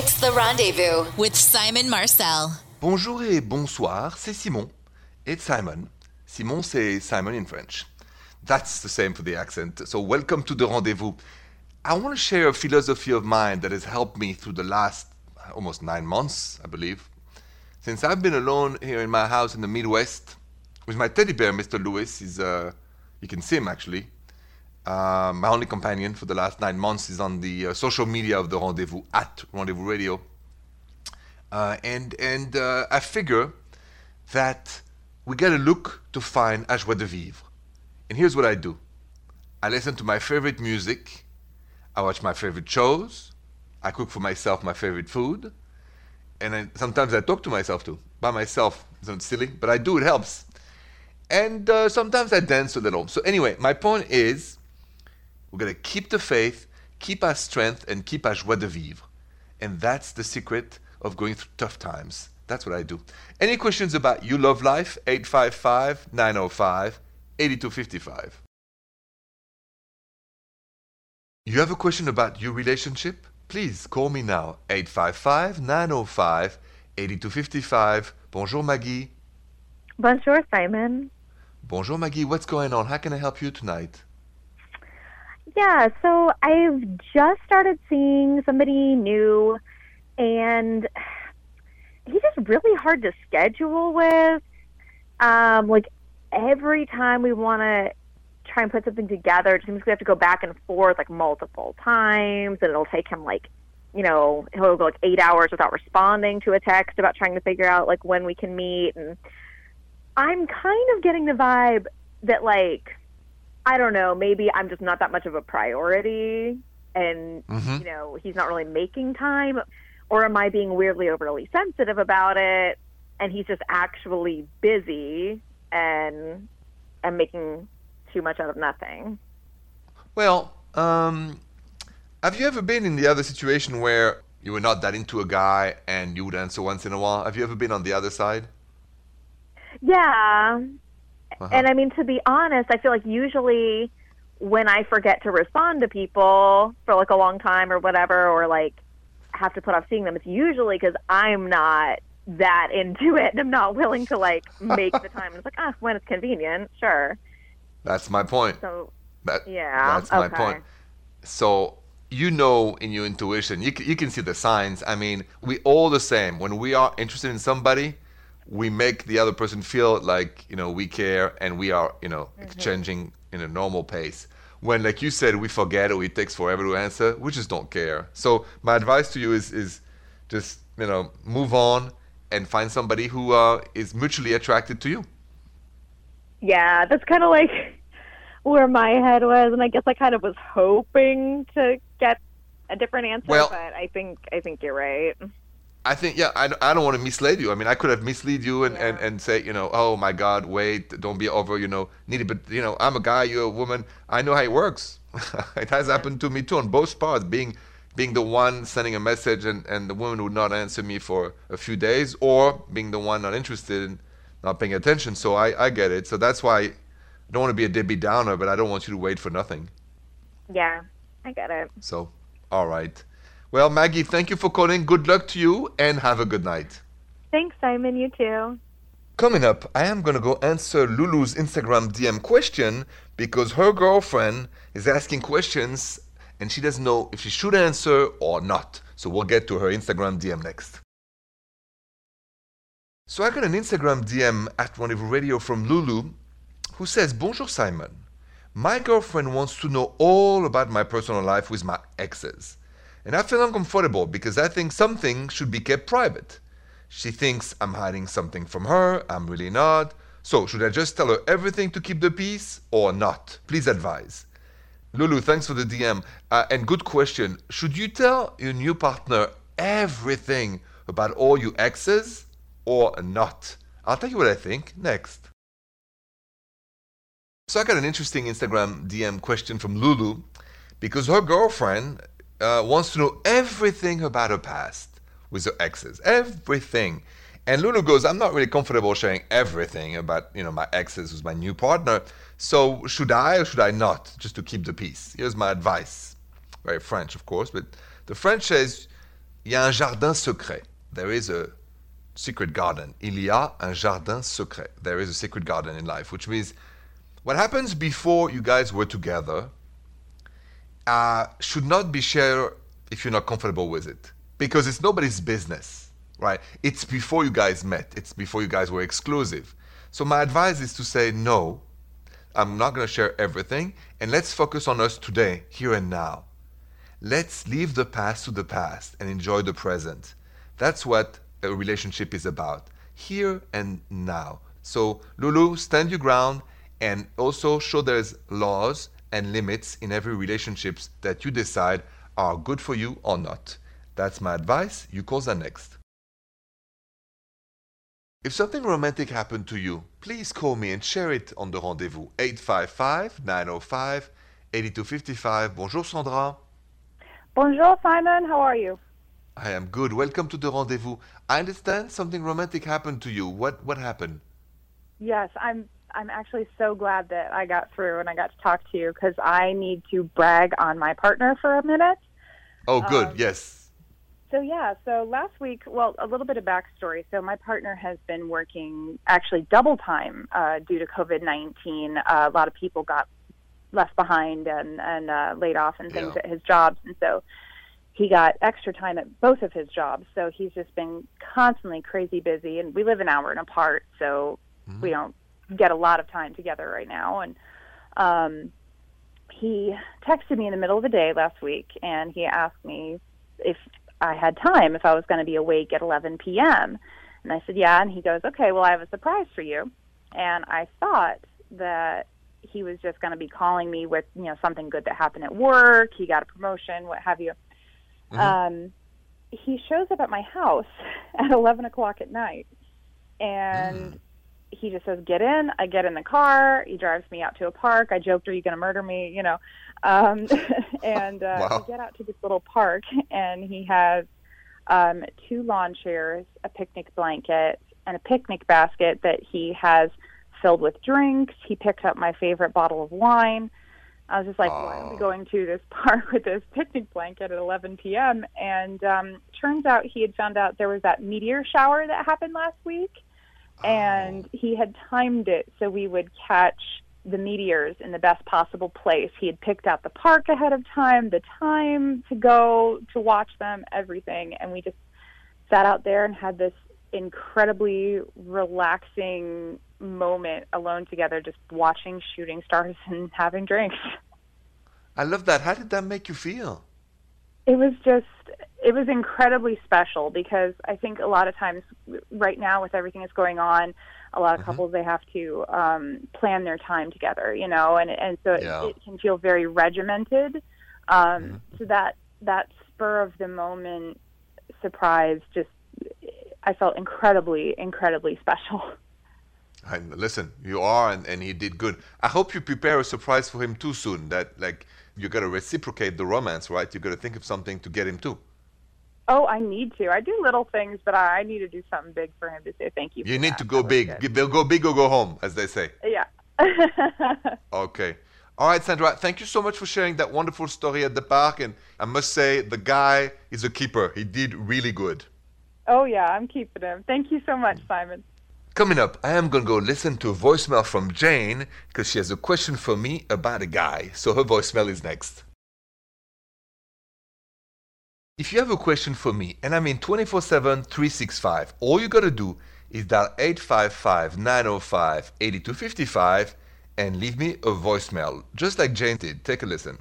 It's The Rendezvous. with Simon Marcel. Bonjour et bonsoir, c'est Simon. It's Simon. Simon, c'est Simon in French. That's the same for the accent. So, welcome to the rendezvous. I want to share a philosophy of mine that has helped me through the last almost nine months, I believe. Since I've been alone here in my house in the Midwest with my teddy bear, Mr. Lewis, is uh, you can see him actually. Uh, my only companion for the last nine months is on the uh, social media of the Rendezvous at Rendezvous Radio. Uh, and and uh, I figure that we gotta look to find a joie de vivre. And here's what I do I listen to my favorite music, I watch my favorite shows, I cook for myself my favorite food, and I, sometimes I talk to myself too, by myself. Sounds silly, but I do, it helps. And uh, sometimes I dance a little. So, anyway, my point is we're gonna keep the faith, keep our strength, and keep our joie de vivre. And that's the secret of going through tough times. That's what I do. Any questions about You Love Life? 855 905 8255. You have a question about your relationship? Please call me now. 855 905 8255. Bonjour, Maggie. Bonjour, Simon. Bonjour, Maggie. What's going on? How can I help you tonight? Yeah, so I've just started seeing somebody new, and he's just really hard to schedule with. Um, like every time we want to try and put something together, it seems we have to go back and forth like multiple times, and it'll take him like, you know, he'll go like eight hours without responding to a text about trying to figure out like when we can meet, and I'm kind of getting the vibe that like I don't know, maybe I'm just not that much of a priority and Mhm. you know, he's not really making time or am I being weirdly overly sensitive about it and he's just actually busy and I'm making too much out of nothing. Well, um, have you ever been in the other situation where you were not that into a guy and you would answer once in a while? Have you ever been on the other side? Yeah. Uh-huh. And I mean, to be honest, I feel like usually when I forget to respond to people for like a long time or whatever, or like have to put off seeing them, it's usually because I'm not that into it and I'm not willing to like make the time. It's like, ah, when it's convenient, sure. That's my point. So, That, Yeah, That's my point. So you know in your intuition, you, you can see the signs. I mean, we all the same. When we are interested in somebody, we make the other person feel like, you know, we care and we are, you know, exchanging in a normal pace. When, like you said, we forget or it takes forever to answer, we just don't care. So my advice to you is, is just, you know, move on and find somebody who uh, is mutually attracted to you. yeah, that's kind of like where my head was. And I guess I kind of was hoping to get a different answer, Well- but I think, I think you're right. I think, yeah, I, I don't want to mislead you. I mean, I could have misled you and, and, Yeah. and say, you know, oh my God, wait, don't be over, you know, needy. But, you know, I'm a guy, you're a woman. I know how it works. it has happened to me too on both parts, being being the one sending a message and, and the woman would not answer me for a few days or being the one not interested and not paying attention. So I, I get it. So that's why I don't want to be a Debbie Downer, but I don't want you to wait for nothing. Yeah, I get it. So, all right. Well, Maggie, thank you for calling. Good luck to you and have a good night. Thanks, Simon. You too. Coming up, I am going to go answer Lulu's Instagram DM question because her girlfriend is asking questions and she doesn't know if she should answer or not. So we'll get to her Instagram DM next. So I got an Instagram DM at Rendezvous Radio from Lulu who says, Bonjour Simon. My girlfriend wants to know all about my personal life with my exes. And I feel uncomfortable because I think something should be kept private. She thinks I'm hiding something from her, I'm really not. So, should I just tell her everything to keep the peace or not? Please advise. Lulu, thanks for the DM. Uh, and good question. Should you tell your new partner everything about all your exes or not? I'll tell you what I think next. So I got an interesting Instagram DM question from Lulu because her girlfriend uh, wants to know everything about her past with her exes, everything. And Lulu goes, I'm not really comfortable sharing everything about you know my exes with my new partner. So should I or should I not, just to keep the peace? Here's my advice. Very French, of course, but the French says Il y a un jardin secret. There is a secret garden. Il y a un jardin secret. There is a secret garden in life, which means what happens before you guys were together uh, should not be shared if you're not comfortable with it because it's nobody's business, right? It's before you guys met, it's before you guys were exclusive. So, my advice is to say, no, I'm not going to share everything, and let's focus on us today, here and now. Let's leave the past to the past and enjoy the present. That's what a relationship is about, here and now. So, Lulu, stand your ground and also show there's laws and limits in every relationships that you decide are good for you or not. That's my advice. You call that next. If something romantic happened to you, please call me and share it on the rendezvous 855 905 8255. Bonjour Sandra. Bonjour Simon, how are you? I am good. Welcome to the rendezvous. I understand something romantic happened to you. What what happened? Yes, I'm I'm actually so glad that I got through and I got to talk to you because I need to brag on my partner for a minute. Oh, good. Um, yes. So yeah, so last week, well, a little bit of backstory. So my partner has been working actually double time uh, due to COVID nineteen. Uh, a lot of people got left behind and and uh, laid off and things Yeah. at his jobs, and so he got extra time at both of his jobs. So he's just been constantly crazy busy, and we live an hour and apart, so Mhm. we don't get a lot of time together right now. And um, he texted me in the middle of the day last week, and he asked me if I had time, if I was going to be awake at 11 p.m. And I said, yeah. And he goes, okay, well, I have a surprise for you. And I thought that he was just going to be calling me with, you know, something good that happened at work. He got a promotion, what have you. Mhm. Um, he shows up at my house at 11 o'clock at night. And Mm. He just says, get in. I get in the car. He drives me out to a park. I joked, are you going to murder me? You know. Um, and uh, Wow. we get out to this little park, and he has um, two lawn chairs, a picnic blanket, and a picnic basket that he has filled with drinks. He picked up my favorite bottle of wine. I was just like, why are we Oh. going to this park with this picnic blanket at 11 p.m.? And um, turns out he had found out there was that meteor shower that happened last week, and oh. he had timed it so we would catch the meteors in the best possible place. He had picked out the park ahead of time, the time to go to watch them, everything, and we just sat out there and had this incredibly relaxing moment alone together, just watching shooting stars and having drinks. I love that. How did that make you feel? It was just, it was incredibly special because I think a lot of times right now with everything that's going on, a lot of Mhm. couples they have to um, plan their time together, you know, and and so it, Yeah. it can feel very regimented. Um, Mhm. So that that spur of the moment surprise just, I felt incredibly, incredibly special. And listen, you are, and, and he did good. I hope you prepare a surprise for him too soon. That like you got to reciprocate the romance, right? You got to think of something to get him too. Oh, I need to. I do little things, but I, I need to do something big for him to say thank you. You need that. to go big. good. They'll go big or go home, as they say. Yeah. Okay. All right, Sandra. Thank you so much for sharing that wonderful story at the park. And I must say, the guy is a keeper. He did really good. oh yeah, I'm keeping him. Thank you so much, Simon. Coming up, I am going to go listen to a voicemail from Jane because she has a question for me about a guy. So her voicemail is next. If you have a question for me, and I mean 24 7, 365, all you got to do is dial 855 905 8255 and leave me a voicemail, just like Jane did. Take a listen.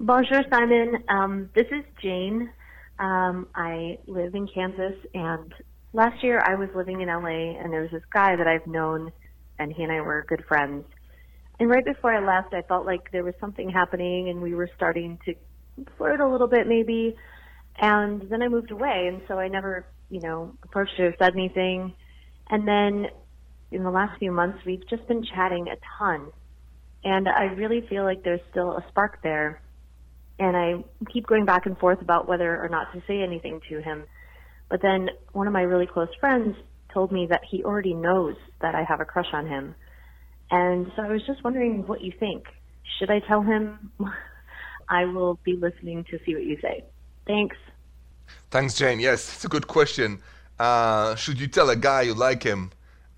Bonjour, Simon. Um, this is Jane. Um, I live in Kansas, and last year I was living in LA, and there was this guy that I've known, and he and I were good friends. And right before I left, I felt like there was something happening, and we were starting to flirt a little bit, maybe. And then I moved away, and so I never, you know, approached or said anything. And then in the last few months, we've just been chatting a ton. And I really feel like there's still a spark there and I keep going back and forth about whether or not to say anything to him. But then one of my really close friends told me that he already knows that I have a crush on him. And so I was just wondering what you think. Should I tell him? I will be listening to see what you say. Thanks. Thanks, Jane. Yes, it's a good question. Uh, should you tell a guy you like him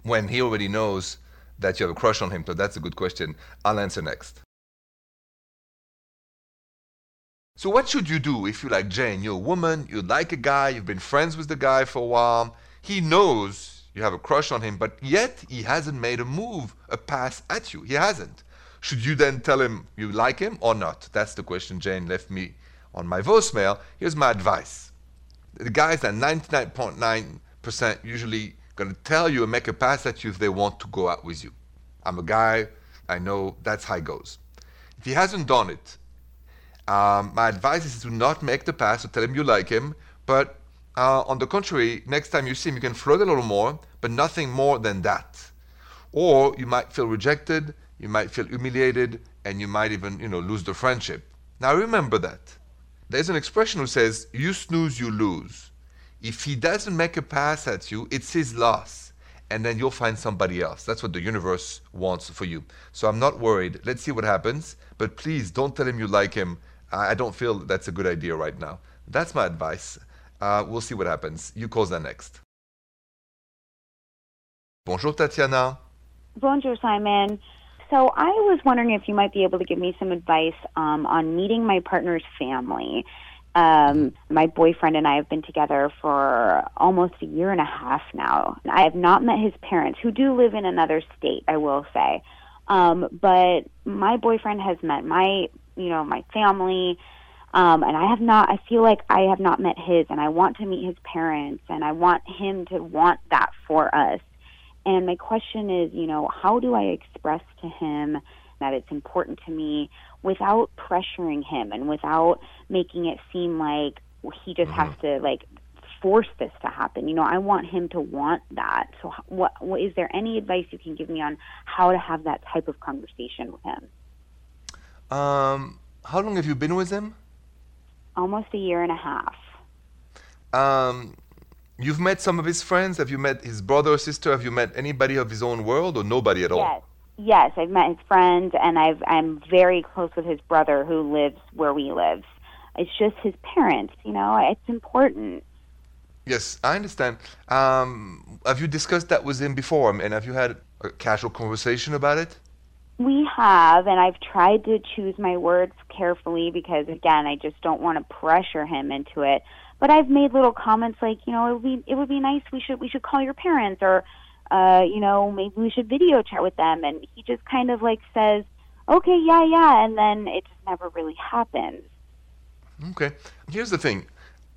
when he already knows that you have a crush on him? So that's a good question. I'll answer next. So, what should you do if you like Jane? You're a woman, you like a guy, you've been friends with the guy for a while. He knows you have a crush on him, but yet he hasn't made a move, a pass at you. He hasn't. Should you then tell him you like him or not? That's the question Jane left me on my voicemail. Here's my advice. The guys are 99.9% usually going to tell you and make a pass at you if they want to go out with you. I'm a guy, I know that's how it goes. If he hasn't done it, um, my advice is to not make the pass to tell him you like him, but uh, on the contrary, next time you see him, you can flirt a little more, but nothing more than that. Or you might feel rejected, you might feel humiliated, and you might even, you know, lose the friendship. Now remember that. There's an expression who says, "You snooze, you lose." If he doesn't make a pass at you, it's his loss, and then you'll find somebody else. That's what the universe wants for you. So I'm not worried. Let's see what happens. But please don't tell him you like him I don't feel that's a good idea right now. That's my advice. Uh, we'll see what happens. You call that next. Bonjour, Tatiana. Bonjour, Simon. So I was wondering if you might be able to give me some advice um, on meeting my partner's family. Um, my boyfriend and I have been together for almost a year and a half now. I have not met his parents, who do live in another state, I will say. Um, but my boyfriend has met my you know, my family. Um, and I have not, I feel like I have not met his, and I want to meet his parents, and I want him to want that for us. And my question is, you know, how do I express to him that it's important to me without pressuring him and without making it seem like he just mm-hmm. has to like force this to happen. You know, I want him to want that. So, what, what is there any advice you can give me on how to have that type of conversation with him? Um, how long have you been with him? Almost a year and a half. Um, you've met some of his friends. Have you met his brother or sister? Have you met anybody of his own world or nobody at all? Yes. Yes, I've met his friends, and I've, I'm very close with his brother who lives where we live. It's just his parents, you know. It's important. Yes, I understand. Um, have you discussed that with him before, and have you had a casual conversation about it? We have, and I've tried to choose my words carefully because, again, I just don't want to pressure him into it. But I've made little comments like, you know, it would be it would be nice. We should we should call your parents, or, uh, you know, maybe we should video chat with them. And he just kind of like says, okay, yeah, yeah, and then it just never really happens. Okay, here's the thing: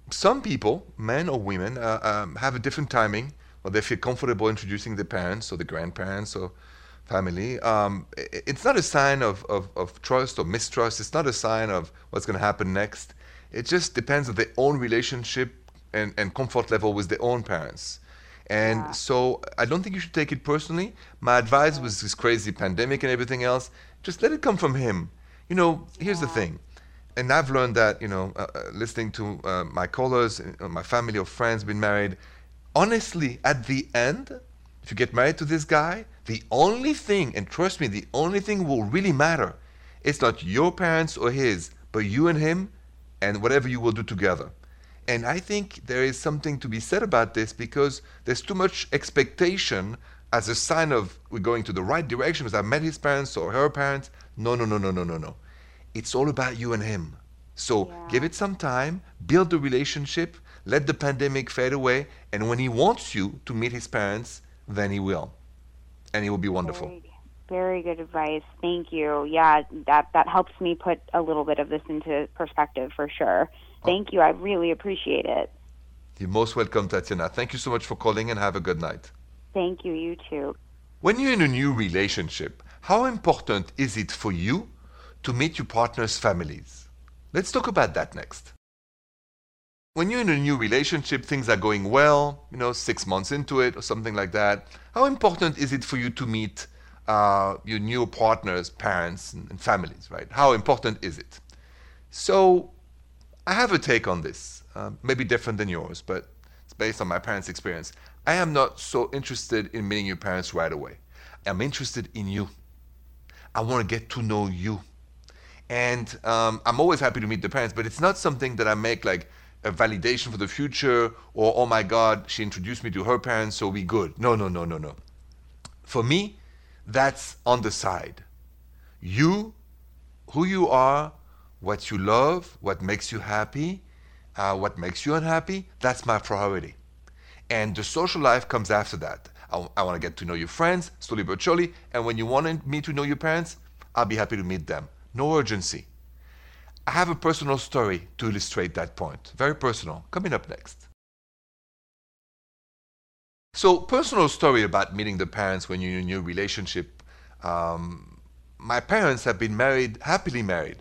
some people, men or women, uh, um, have a different timing, or they feel comfortable introducing the parents or the grandparents or family, um, it's not a sign of, of, of trust or mistrust. It's not a sign of what's going to happen next. It just depends on their own relationship and, and comfort level with their own parents. And yeah. so I don't think you should take it personally. My advice was this crazy pandemic and everything else. Just let it come from him. You know, here's yeah. the thing. And I've learned that, you know, uh, uh, listening to uh, my callers, uh, my family or friends been married. Honestly, at the end, if you get married to this guy, the only thing, and trust me, the only thing will really matter, it's not your parents or his, but you and him and whatever you will do together. And I think there is something to be said about this because there's too much expectation as a sign of we're going to the right direction because I met his parents or her parents. No, no, no, no, no, no, no. It's all about you and him. So yeah. give it some time, build the relationship, let the pandemic fade away, and when he wants you to meet his parents, then he will and it will be wonderful. Very, very good advice. Thank you. Yeah, that that helps me put a little bit of this into perspective for sure. Thank you. I really appreciate it. You're most welcome, Tatiana. Thank you so much for calling and have a good night. Thank you. You too. When you're in a new relationship, how important is it for you to meet your partner's families? Let's talk about that next. When you're in a new relationship, things are going well, you know, six months into it or something like that. How important is it for you to meet uh, your new partner's parents and, and families, right? How important is it? So, I have a take on this, uh, maybe different than yours, but it's based on my parents' experience. I am not so interested in meeting your parents right away. I'm interested in you. I want to get to know you. And um, I'm always happy to meet the parents, but it's not something that I make like a validation for the future or oh my god she introduced me to her parents so we good. No no no no no. For me that's on the side. You who you are what you love what makes you happy uh, what makes you unhappy that's my priority. And the social life comes after that. I, I want to get to know your friends slowly but surely and when you want me to know your parents i'll be happy to meet them. No urgency I have a personal story to illustrate that point. Very personal. Coming up next. So, personal story about meeting the parents when you're in a new relationship. Um, my parents have been married, happily married,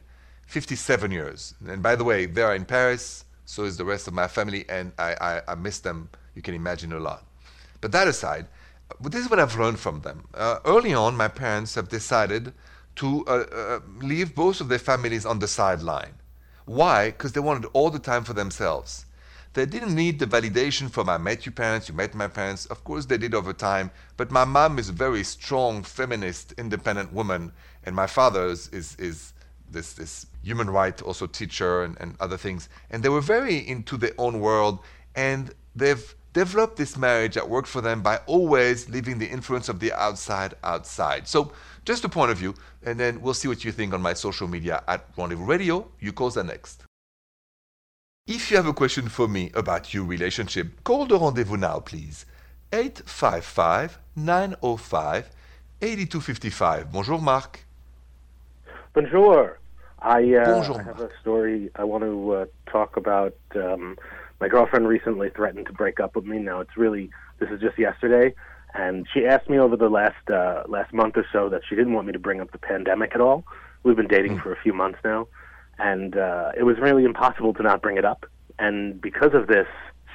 57 years. And by the way, they are in Paris, so is the rest of my family, and I, I, I miss them, you can imagine, a lot. But that aside, this is what I've learned from them. Uh, early on, my parents have decided to uh, uh, leave both of their families on the sideline. Why? Because they wanted all the time for themselves. They didn't need the validation from I met your parents, you met my parents. Of course, they did over time. But my mom is a very strong, feminist, independent woman, and my father is, is, is this, this human right also teacher and, and other things. And they were very into their own world, and they've developed this marriage that worked for them by always leaving the influence of the outside outside. So just a point of view, and then we'll see what you think on my social media at Rendezvous Radio. You call the next. If you have a question for me about your relationship, call the rendezvous now, please. 855 905 8255. Bonjour, Marc. Bonjour. I, uh, Bonjour. I have a story I want to uh, talk about. Um, my girlfriend recently threatened to break up with me. Now it's really this is just yesterday, and she asked me over the last uh, last month or so that she didn't want me to bring up the pandemic at all. We've been dating for a few months now, and uh, it was really impossible to not bring it up. And because of this,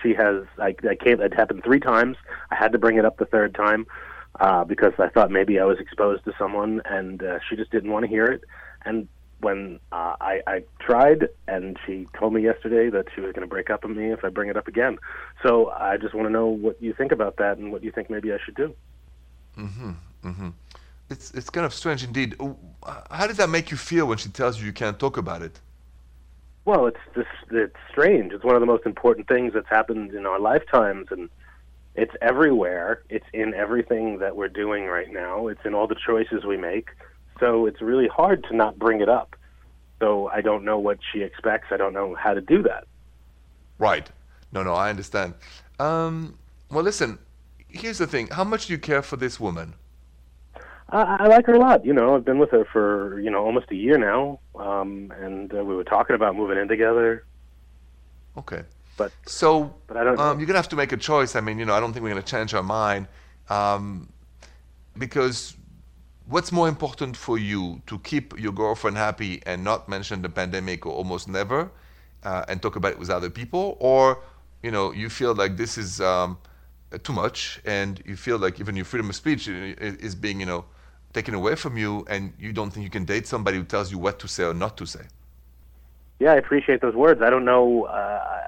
she has I, I can't. It happened three times. I had to bring it up the third time uh, because I thought maybe I was exposed to someone, and uh, she just didn't want to hear it. And when uh, I, I tried, and she told me yesterday that she was going to break up with me if I bring it up again. So I just want to know what you think about that, and what you think maybe I should do. Mm-hmm. Mm-hmm. It's, it's kind of strange indeed. Uh, How does that make you feel when she tells you you can't talk about it? Well, it's just it's strange. It's one of the most important things that's happened in our lifetimes, and it's everywhere. It's in everything that we're doing right now. It's in all the choices we make. So it's really hard to not bring it up. So I don't know what she expects. I don't know how to do that. Right. No, no, I understand. Um, well, listen, here's the thing. How much do you care for this woman? I, I like her a lot. You know, I've been with her for you know almost a year now, um, and uh, we were talking about moving in together. Okay. But So, But I don't um, you're gonna have to make a choice. I mean, you know, I don't think we're gonna change our mind, um, because what's more important for you to keep your girlfriend happy and not mention the pandemic or almost never, uh, and talk about it with other people, or you know, you feel like this is um, too much, and you feel like even your freedom of speech i- is being, you know, taken away from you, and you don't think you can date somebody who tells you what to say or not to say. yeah, I appreciate those words. I don't know. Uh, I-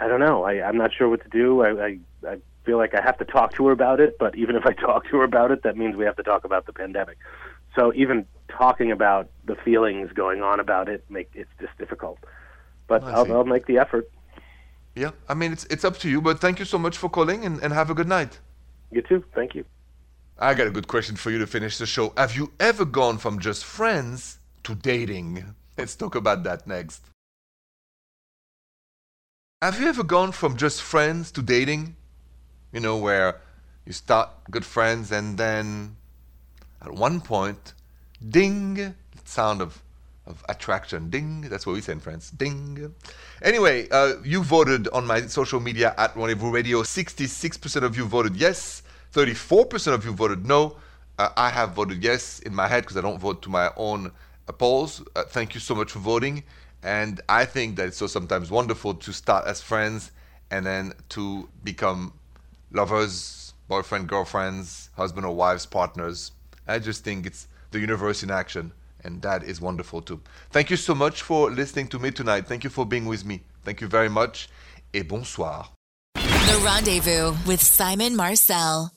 I don't know. I, I'm not sure what to do. I, I I feel like I have to talk to her about it. But even if I talk to her about it, that means we have to talk about the pandemic. So even talking about the feelings going on about it make it's just difficult. But I'll. I'll make the effort. Yeah, I mean, it's it's up to you, but thank you so much for calling, and, and have a good night. You too. Thank you. I got a good question for you to finish the show. Have you ever gone from just friends to dating? Let's talk about that next. Have you ever gone from just friends to dating? You know, where you start good friends and then at one point, ding, sound of, of attraction, ding, that's what we say in France, ding. Anyway, uh, you voted on my social media at Rendezvous Radio. 66% of you voted yes, 34% of you voted no. Uh, I have voted yes in my head because I don't vote to my own uh, polls. Uh, thank you so much for voting. And I think that it's so sometimes wonderful to start as friends and then to become lovers, boyfriend, girlfriends, husband or wives, partners. I just think it's the universe in action, and that is wonderful too. Thank you so much for listening to me tonight. Thank you for being with me. Thank you very much, et bonsoir. The Rendezvous with Simon Marcel.